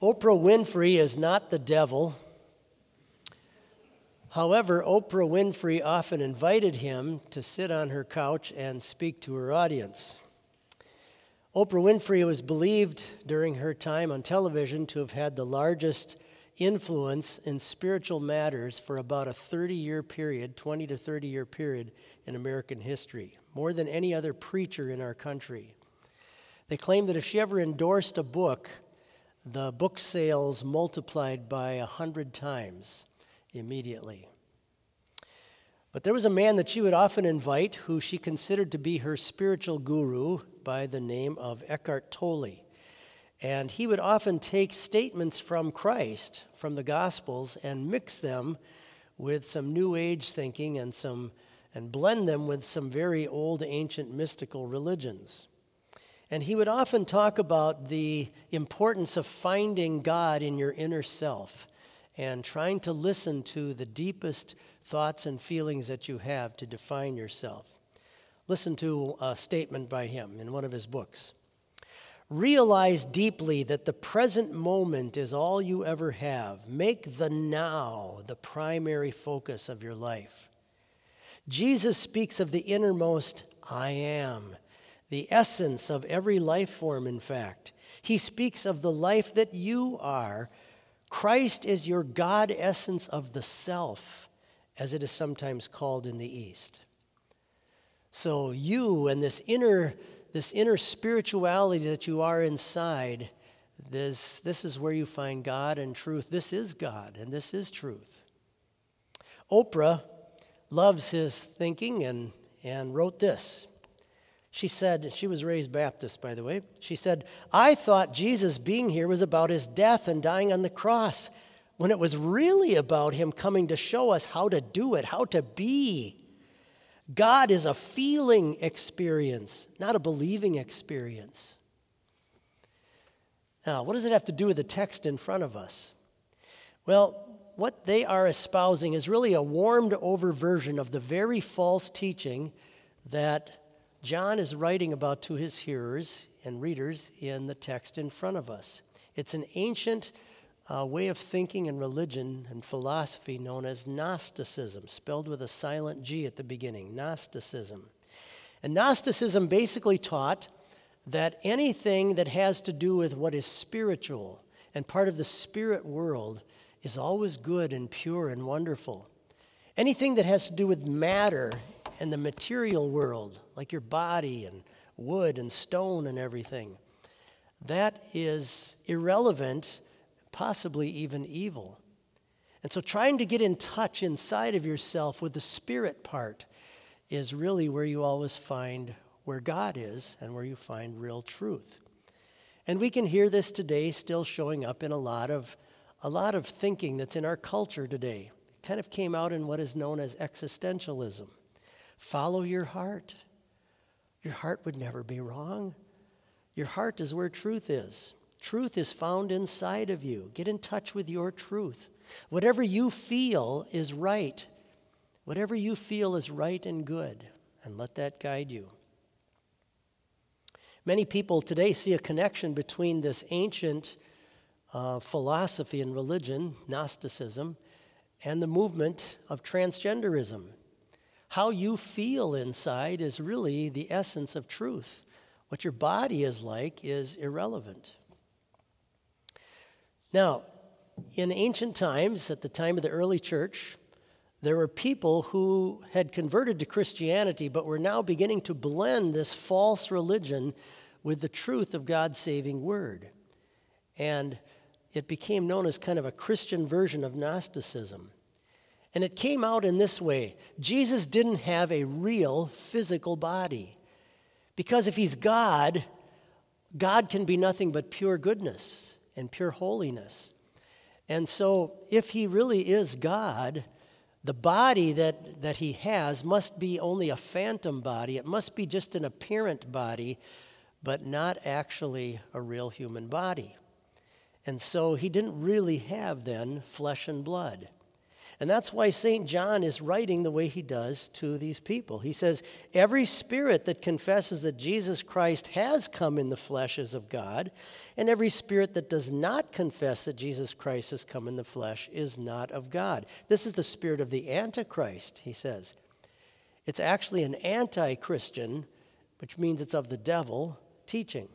Oprah Winfrey is not the devil. However, Oprah Winfrey often invited him to sit on her couch and speak to her audience. Oprah Winfrey was believed during her time on television to have had the largest influence in spiritual matters for about a 30 year period, 20 to 30 year period in American history, more than any other preacher in our country. They claim that if she ever endorsed a book, the book sales multiplied by a hundred times immediately. But there was a man that she would often invite who she considered to be her spiritual guru by the name of Eckhart Tolle. And he would often take statements from Christ, from the Gospels, and mix them with some New Age thinking and, some, and blend them with some very old, ancient, mystical religions. And he would often talk about the importance of finding God in your inner self and trying to listen to the deepest thoughts and feelings that you have to define yourself. Listen to a statement by him in one of his books. Realize deeply that the present moment is all you ever have. Make the now the primary focus of your life. Jesus speaks of the innermost I am the essence of every life form, in fact. He speaks of the life that you are. Christ is your God essence of the self, as it is sometimes called in the East. So you and this inner, this inner spirituality that you are inside, this, this is where you find God and truth. This is God, and this is truth. Oprah loves his thinking and, and wrote this. She said, she was raised Baptist, by the way. She said, I thought Jesus being here was about his death and dying on the cross, when it was really about him coming to show us how to do it, how to be. God is a feeling experience, not a believing experience. Now, what does it have to do with the text in front of us? Well, what they are espousing is really a warmed over version of the very false teaching that John is writing about to his hearers and readers in the text in front of us. It's an ancient uh, way of thinking and religion and philosophy known as Gnosticism, spelled with a silent G at the beginning Gnosticism. And Gnosticism basically taught that anything that has to do with what is spiritual and part of the spirit world is always good and pure and wonderful. Anything that has to do with matter and the material world, like your body and wood and stone and everything, that is irrelevant, possibly even evil. And so, trying to get in touch inside of yourself with the spirit part is really where you always find where God is and where you find real truth. And we can hear this today still showing up in a lot of a lot of thinking that's in our culture today. It kind of came out in what is known as existentialism. Follow your heart. Your heart would never be wrong. Your heart is where truth is. Truth is found inside of you. Get in touch with your truth. Whatever you feel is right. Whatever you feel is right and good, and let that guide you. Many people today see a connection between this ancient uh, philosophy and religion, Gnosticism, and the movement of transgenderism. How you feel inside is really the essence of truth. What your body is like is irrelevant. Now, in ancient times, at the time of the early church, there were people who had converted to Christianity but were now beginning to blend this false religion with the truth of God's saving word. And it became known as kind of a Christian version of Gnosticism. And it came out in this way Jesus didn't have a real physical body. Because if he's God, God can be nothing but pure goodness and pure holiness. And so, if he really is God, the body that, that he has must be only a phantom body. It must be just an apparent body, but not actually a real human body. And so, he didn't really have then flesh and blood. And that's why St. John is writing the way he does to these people. He says, Every spirit that confesses that Jesus Christ has come in the flesh is of God, and every spirit that does not confess that Jesus Christ has come in the flesh is not of God. This is the spirit of the Antichrist, he says. It's actually an anti Christian, which means it's of the devil, teaching.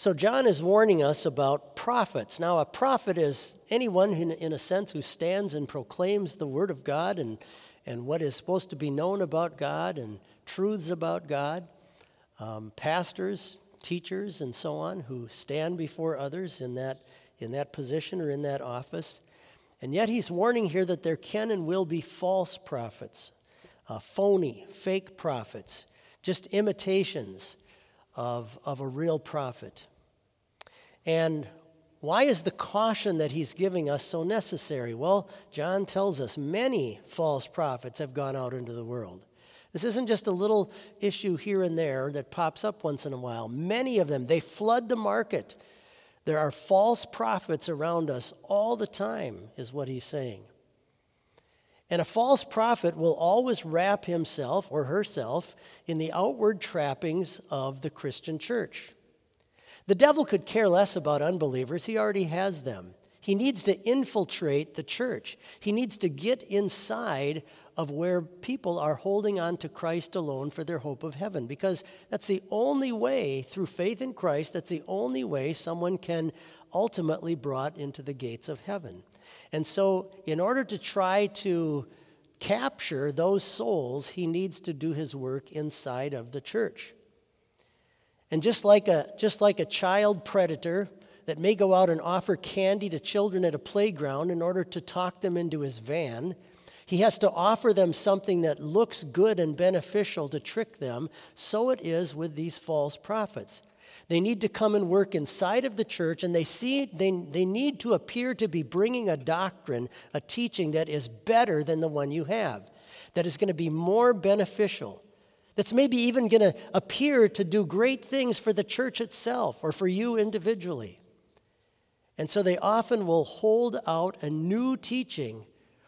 So, John is warning us about prophets. Now, a prophet is anyone, in, in, a sense, who stands and proclaims the Word of God and, and what is supposed to be known about God and truths about God. Um, pastors, teachers, and so on, who stand before others in that, in that position or in that office. And yet, he's warning here that there can and will be false prophets, uh, phony, fake prophets, just imitations of, of a real prophet. And why is the caution that he's giving us so necessary? Well, John tells us many false prophets have gone out into the world. This isn't just a little issue here and there that pops up once in a while. Many of them, they flood the market. There are false prophets around us all the time, is what he's saying. And a false prophet will always wrap himself or herself in the outward trappings of the Christian church. The devil could care less about unbelievers, he already has them. He needs to infiltrate the church. He needs to get inside of where people are holding on to Christ alone for their hope of heaven because that's the only way through faith in Christ that's the only way someone can ultimately brought into the gates of heaven. And so in order to try to capture those souls, he needs to do his work inside of the church. And just like a, just like a child predator that may go out and offer candy to children at a playground in order to talk them into his van, he has to offer them something that looks good and beneficial to trick them. So it is with these false prophets. They need to come and work inside of the church, and they, see, they, they need to appear to be bringing a doctrine, a teaching that is better than the one you have, that is going to be more beneficial that's maybe even going to appear to do great things for the church itself or for you individually. And so they often will hold out a new teaching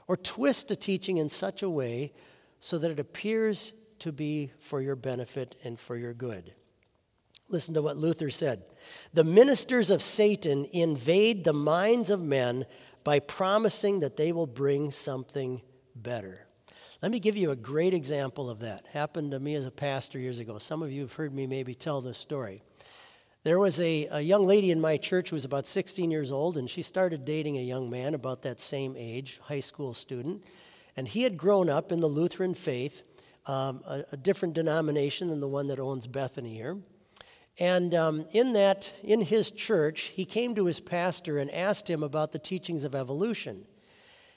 or twist a teaching in such a way so that it appears to be for your benefit and for your good. Listen to what Luther said The ministers of Satan invade the minds of men by promising that they will bring something better. Let me give you a great example of that. Happened to me as a pastor years ago. Some of you have heard me maybe tell this story. There was a, a young lady in my church who was about 16 years old, and she started dating a young man about that same age, high school student. And he had grown up in the Lutheran faith, um, a, a, different denomination than the one that owns Bethany here. And um, in that, in his church, he came to his pastor and asked him about the teachings of evolution.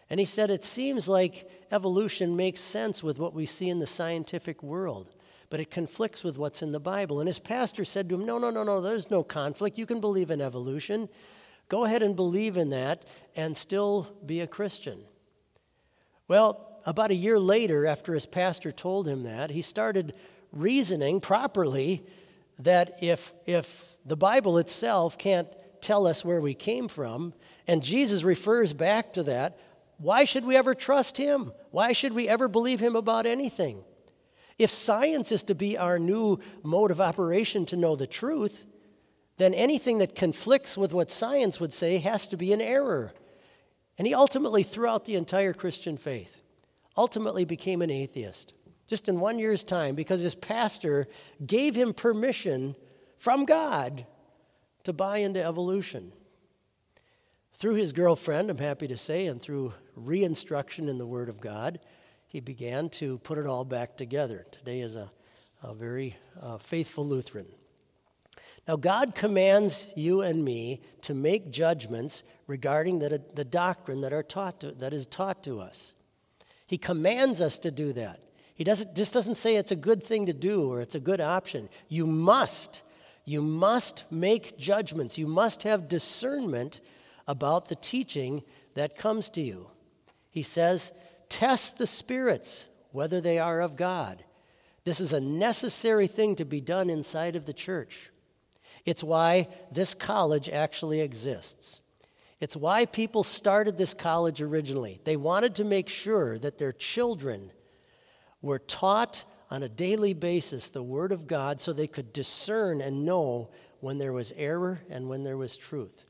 And he said, It seems like evolution makes sense with what we see in the scientific world, but it conflicts with what's in the Bible. And his pastor said to him, No, no, no, no, there's no conflict. You can believe in evolution. Go ahead and believe in that and still be a Christian. Well, about a year later, after his pastor told him that, he started reasoning properly that if, if the Bible itself can't tell us where we came from, and Jesus refers back to that, why should we ever trust him? Why should we ever believe him about anything? If science is to be our new mode of operation to know the truth, then anything that conflicts with what science would say has to be an error. And he ultimately threw out the entire Christian faith, ultimately became an atheist, just in one year's time, because his pastor gave him permission from God to buy into evolution. Through his girlfriend, I'm happy to say, and through reinstruction in the Word of God, he began to put it all back together. Today is a, a very uh, faithful Lutheran. Now, God commands you and me to make judgments regarding the, the doctrine that, are taught to, that is taught to us. He commands us to do that. He doesn't, just doesn't say it's a good thing to do or it's a good option. You must. You must make judgments. You must have discernment about the teaching that comes to you. He says, Test the spirits, whether they are of God. This is a necessary thing to be done inside of the church. It's why this college actually exists. It's why people started this college originally. They wanted to make sure that their children were taught on a daily basis the Word of God so they could discern and know when there was error and when there was truth.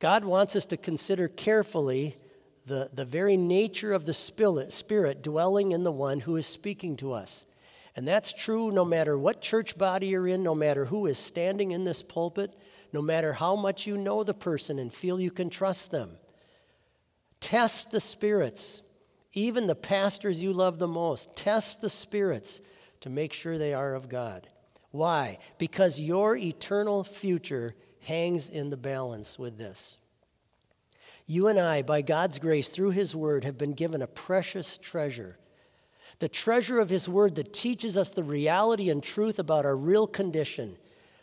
God wants us to consider carefully the, the very nature of the spirit, dwelling in the one who is speaking to us. And that's true no matter what church body you're in, no matter who is standing in this pulpit, no matter how much you know the person and feel you can trust them. Test the spirits, even the pastors you love the most. Test the spirits to make sure they are of God. Why? Because your eternal future hangs in the balance with this. You and I, by God's grace, through His Word, have been given a precious treasure. The treasure of His Word that teaches us the reality and truth about our real condition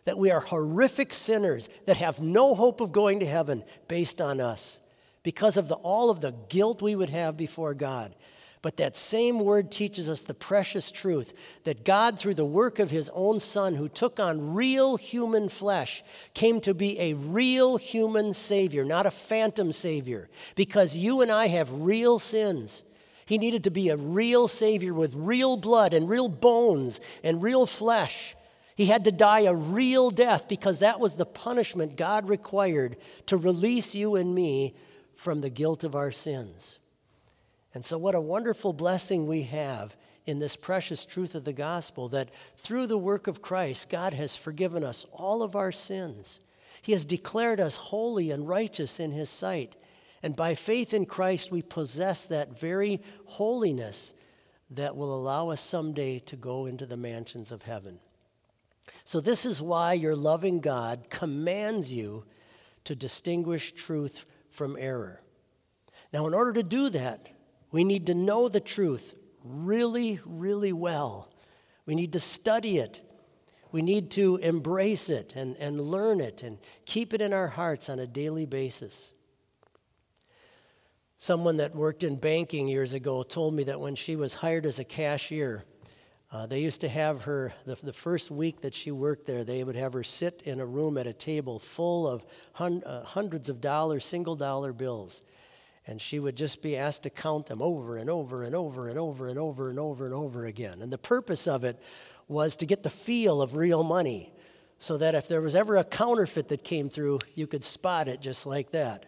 that we are horrific sinners that have no hope of going to heaven based on us because of the, all of the guilt we would have before God. But that same word teaches us the precious truth that God, through the work of his own Son, who took on real human flesh, came to be a real human Savior, not a phantom Savior, because you and I have real sins. He needed to be a real Savior with real blood and real bones and real flesh. He had to die a real death because that was the punishment God required to release you and me from the guilt of our sins. And so, what a wonderful blessing we have in this precious truth of the gospel that through the work of Christ, God has forgiven us all of our sins. He has declared us holy and righteous in His sight. And by faith in Christ, we possess that very holiness that will allow us someday to go into the mansions of heaven. So, this is why your loving God commands you to distinguish truth from error. Now, in order to do that, we need to know the truth really, really well. We need to study it. We need to embrace it and, and learn it and keep it in our hearts on a daily basis. Someone that worked in banking years ago told me that when she was hired as a cashier, uh, they used to have her, the, the first week that she worked there, they would have her sit in a room at a table full of hun, uh, hundreds of dollars, single dollar bills. And she would just be asked to count them over and over and over and over and over and over and over again. And the purpose of it was to get the feel of real money so that if there was ever a counterfeit that came through, you could spot it just like that.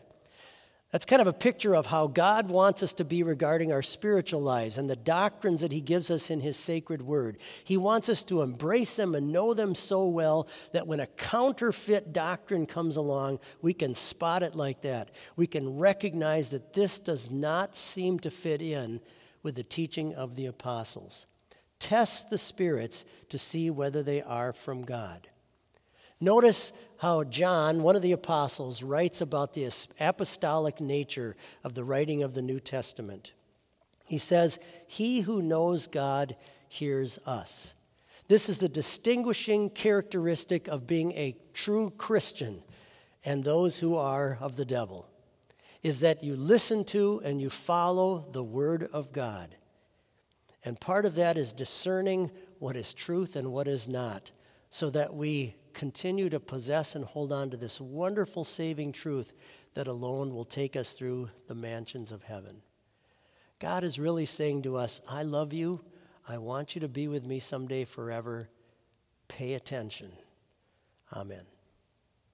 That's kind of a picture of how God wants us to be regarding our spiritual lives and the doctrines that He gives us in His sacred word. He wants us to embrace them and know them so well that when a counterfeit doctrine comes along, we can spot it like that. We can recognize that this does not seem to fit in with the teaching of the apostles. Test the spirits to see whether they are from God. Notice how John, one of the apostles, writes about the apostolic nature of the writing of the New Testament. He says, He who knows God hears us. This is the distinguishing characteristic of being a true Christian and those who are of the devil, is that you listen to and you follow the Word of God. And part of that is discerning what is truth and what is not, so that we continue to possess and hold on to this wonderful saving truth that alone will take us through the mansions of heaven. God is really saying to us, I love you. I want you to be with me someday forever. Pay attention. Amen.